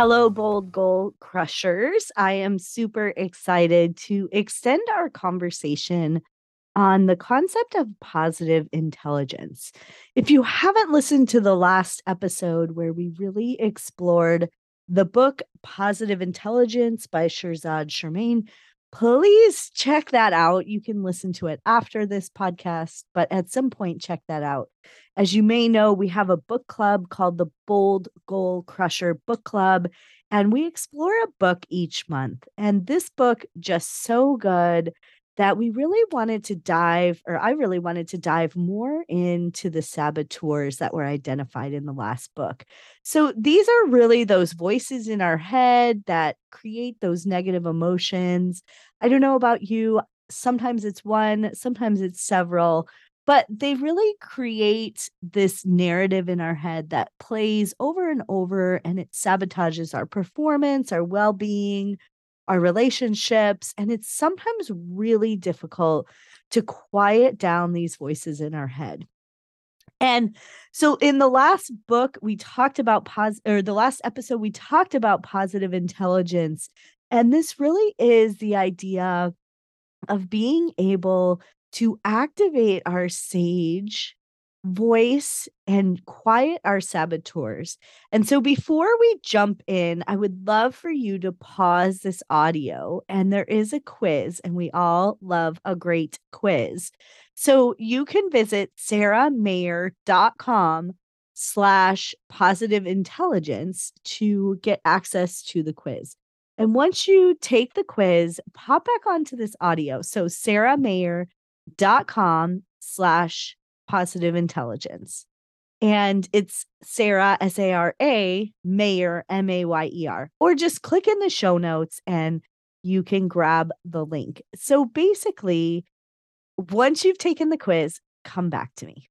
Hello, Bold Goal Crushers. I am super excited to extend our conversation on the concept of positive intelligence. If you haven't listened to the last episode where we really explored the book Positive Intelligence by Shirzad Chamine, please check that out. You can listen to it after this podcast, but at some point, check that out. As you may know, we have a book club called the Bold Goal Crusher Book Club, and we explore a book each month. And this book just so good that we really wanted to dive, or I really wanted to dive more into the saboteurs that were identified in the last book. So these are really those voices in our head that create those negative emotions. I don't know about you. Sometimes it's one, sometimes it's several, but they really create this narrative in our head that plays over and over and it sabotages our performance, our well being, our relationships. And it's sometimes really difficult to quiet down these voices in our head. And so in the last book, we talked about pos or the last episode, we talked about positive intelligence. And this really is the idea of being able to activate our sage voice and quiet our saboteurs. And so before we jump in, I would love for you to pause this audio and there is a quiz and we all love a great quiz. So you can visit saramayer.com slash positive intelligence to get access to the quiz. And once you take the quiz, pop back onto this audio. So saramayer.com slash positive intelligence. And it's Sarah, S A R A, Mayer, M A Y E R. Or just click in the show notes and you can grab the link. So basically, once you've taken the quiz, come back to me.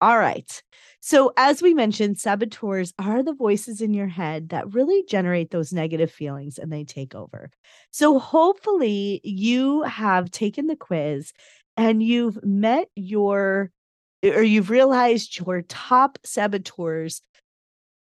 All right. So, as we mentioned, saboteurs are the voices in your head that really generate those negative feelings and they take over. So, hopefully, you have taken the quiz and you've met your or you've realized your top saboteurs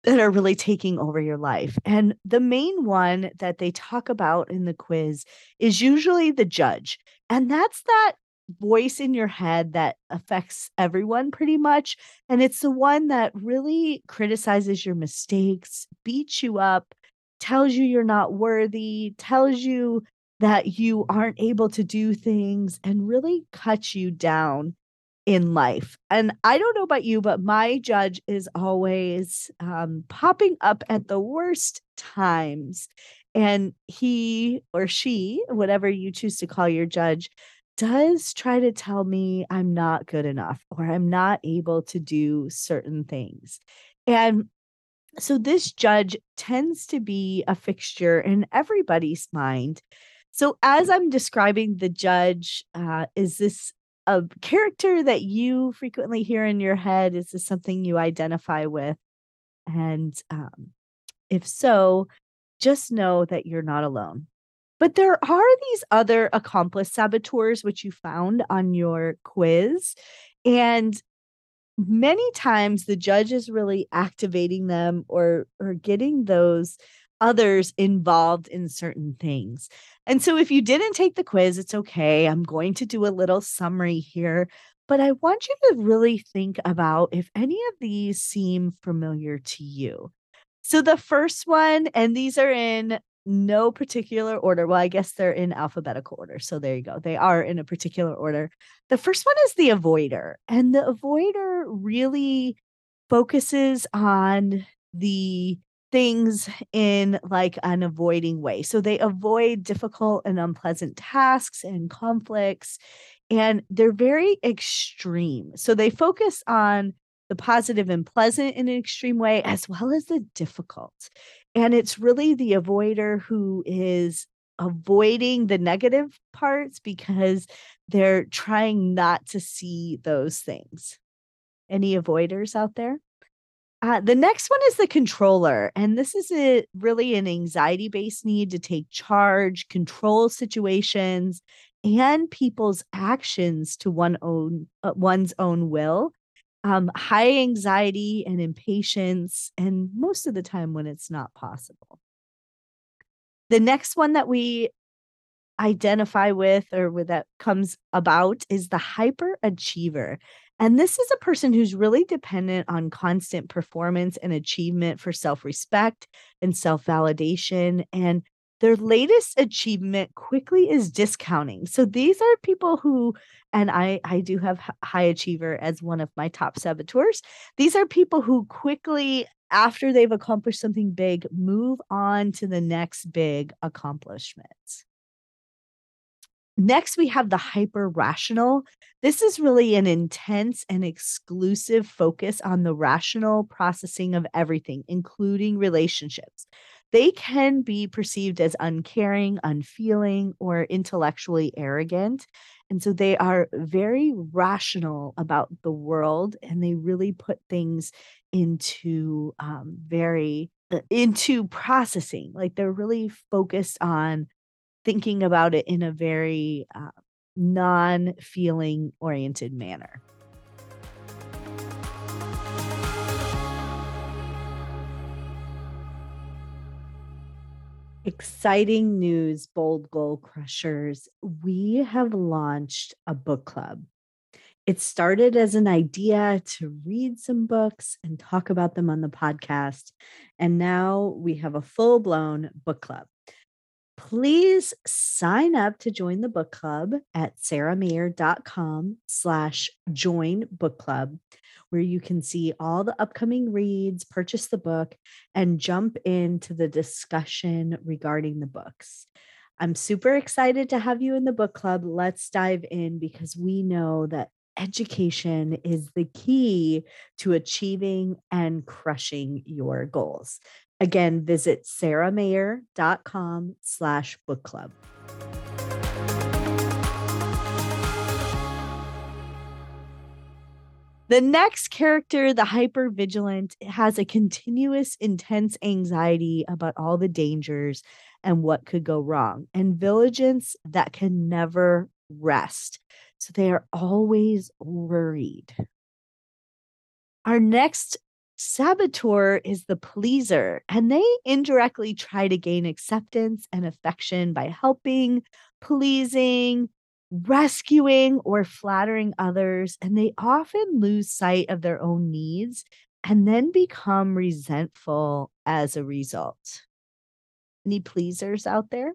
that are really taking over your life. And the main one that they talk about in the quiz is usually the judge. And that's that voice in your head that affects everyone pretty much. And it's the one that really criticizes your mistakes, beats you up, tells you you're not worthy, tells you that you aren't able to do things and really cut you down in life. And I don't know about you, but my judge is always um, popping up at the worst times. And he or she, whatever you choose to call your judge, does try to tell me I'm not good enough or I'm not able to do certain things. And so this judge tends to be a fixture in everybody's mind so, as I'm describing the judge, uh, is this a character that you frequently hear in your head? Is this something you identify with? And um, if so, just know that you're not alone. But there are these other accomplice saboteurs, which you found on your quiz. And many times the judge is really activating them or or getting those others involved in certain things. And so if you didn't take the quiz, it's okay. I'm going to do a little summary here, but I want you to really think about if any of these seem familiar to you. So the first one, and these are in no particular order. Well, I guess they're in alphabetical order. So there you go. They are in a particular order. The first one is the avoider, and the avoider really focuses on the things in like an avoiding way. So they avoid difficult and unpleasant tasks and conflicts and they're very extreme. So they focus on the positive and pleasant in an extreme way, as well as the difficult. And it's really the avoider who is avoiding the negative parts because they're trying not to see those things. Any avoiders out there? Uh, the next one is the controller. And this is a, really an anxiety based need to take charge, control situations, and people's actions to one own uh, one's own will um, high anxiety and impatience and most of the time when it's not possible the next one that we identify with or with that comes about is the hyperachiever and this is a person who's really dependent on constant performance and achievement for self-respect and self-validation and their latest achievement quickly is discounting. So these are people who and I I do have high achiever as one of my top saboteurs. These are people who quickly after they've accomplished something big move on to the next big accomplishment. Next, we have the hyper rational. This is really an intense and exclusive focus on the rational processing of everything, including relationships they can be perceived as uncaring, unfeeling, or intellectually arrogant. And so they are very rational about the world and they really put things into um, very uh, into processing. Like they're really focused on thinking about it in a very uh, non feeling oriented manner. Exciting news, Bold Goal Crushers. We have launched a book club. It started as an idea to read some books and talk about them on the podcast. And now we have a full blown book club. Please sign up to join the book club at saramayer.com slash join book club where you can see all the upcoming reads, purchase the book, and jump into the discussion regarding the books. I'm super excited to have you in the book club. Let's dive in because we know that education is the key to achieving and crushing your goals. Again, visit saramayer.com slash book club. The next character, the hyper vigilant, has a continuous, intense anxiety about all the dangers and what could go wrong, and vigilance that can never rest. So they are always worried. Our next saboteur is the pleaser, and they indirectly try to gain acceptance and affection by helping, pleasing, rescuing or flattering others, and they often lose sight of their own needs and then become resentful as a result. Any pleasers out there?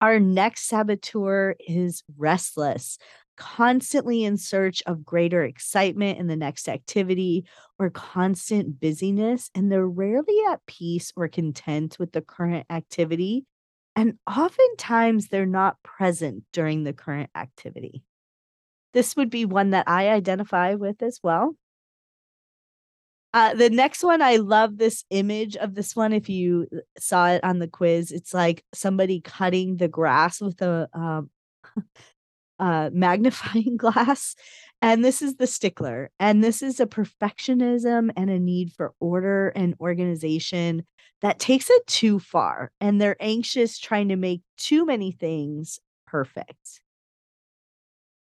Our next saboteur is restless, constantly in search of greater excitement in the next activity or constant busyness, and they're rarely at peace or content with the current activity and oftentimes they're not present during the current activity. This would be one that I identify with as well. Uh, the next one, I love this image of this one. If you uh, saw it on the quiz, it's like somebody cutting the grass with a um, uh, magnifying glass. And this is the stickler. And this is a perfectionism and a need for order and organization that takes it too far and they're anxious trying to make too many things perfect.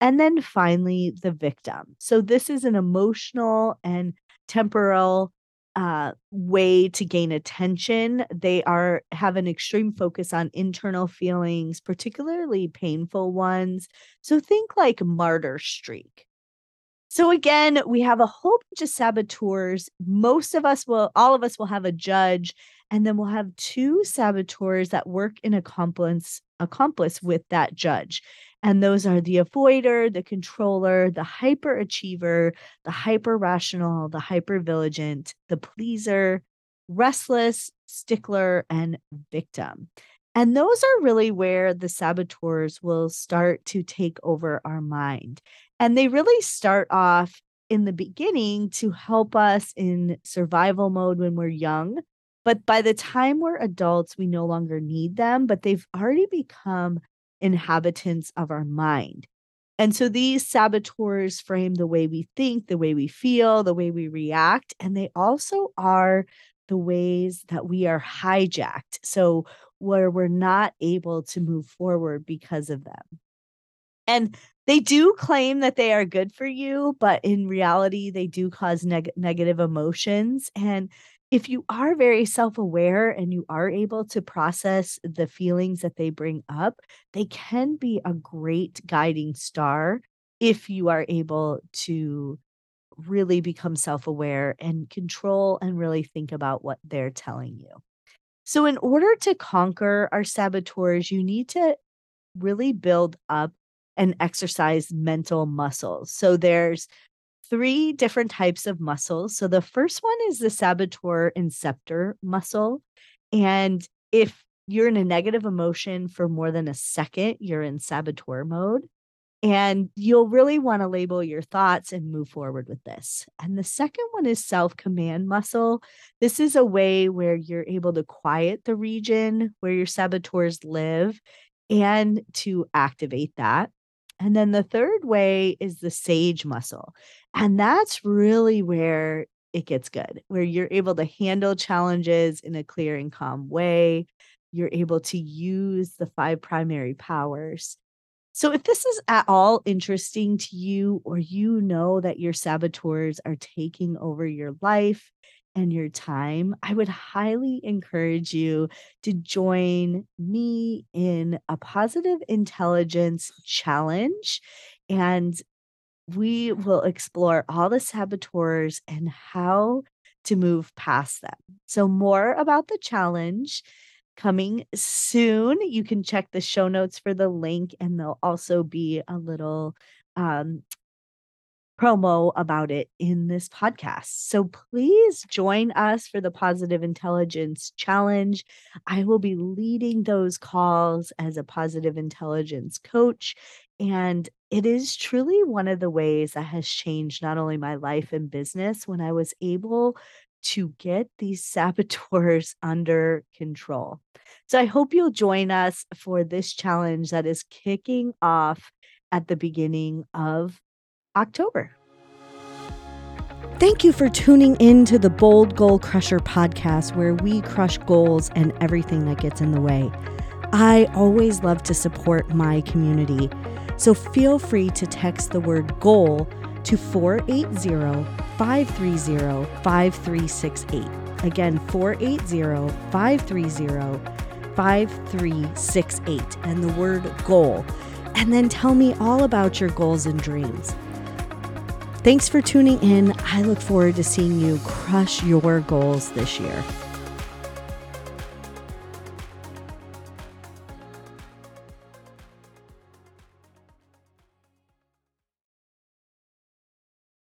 And then finally, the victim. So, this is an emotional and temporal uh, way to gain attention. They are have an extreme focus on internal feelings, particularly painful ones. So think like martyr streak. So again, we have a whole bunch of saboteurs. Most of us will, all of us will have a judge, and then we'll have two saboteurs that work in accomplice accomplice with that judge. And those are the avoider, the controller, the hyperachiever, the hyper rational, the hyper vigilant, the pleaser, restless, stickler, and victim. And those are really where the saboteurs will start to take over our mind. And they really start off in the beginning to help us in survival mode when we're young. But by the time we're adults, we no longer need them, but they've already become inhabitants of our mind. And so these saboteurs frame the way we think, the way we feel, the way we react, and they also are the ways that we are hijacked. So where we're not able to move forward because of them. And they do claim that they are good for you, but in reality, they do cause neg- negative emotions. And if you are very self aware and you are able to process the feelings that they bring up, they can be a great guiding star if you are able to really become self aware and control and really think about what they're telling you. So, in order to conquer our saboteurs, you need to really build up and exercise mental muscles. So there's three different types of muscles. So the first one is the saboteur interceptor muscle. And if you're in a negative emotion for more than a second, you're in saboteur mode. And you'll really want to label your thoughts and move forward with this. And the second one is self command muscle. This is a way where you're able to quiet the region where your saboteurs live and to activate that. And then the third way is the sage muscle. And that's really where it gets good, where you're able to handle challenges in a clear and calm way. You're able to use the five primary powers. So, if this is at all interesting to you, or you know that your saboteurs are taking over your life, and your time, I would highly encourage you to join me in a positive intelligence challenge. And we will explore all the saboteurs and how to move past them. So, more about the challenge coming soon. You can check the show notes for the link, and there'll also be a little um, promo about it in this podcast. So please join us for the Positive Intelligence Challenge. I will be leading those calls as a positive intelligence coach. And it is truly one of the ways that has changed not only my life and business when I was able to get these saboteurs under control. So I hope you'll join us for this challenge that is kicking off at the beginning of October. Thank you for tuning in to the Bold Goal Crusher podcast, where we crush goals and everything that gets in the way. I always love to support my community, so feel free to text the word goal to 480 530 5368. Again, 480 530 5368, and the word goal. And then tell me all about your goals and dreams. Thanks for tuning in. I look forward to seeing you crush your goals this year.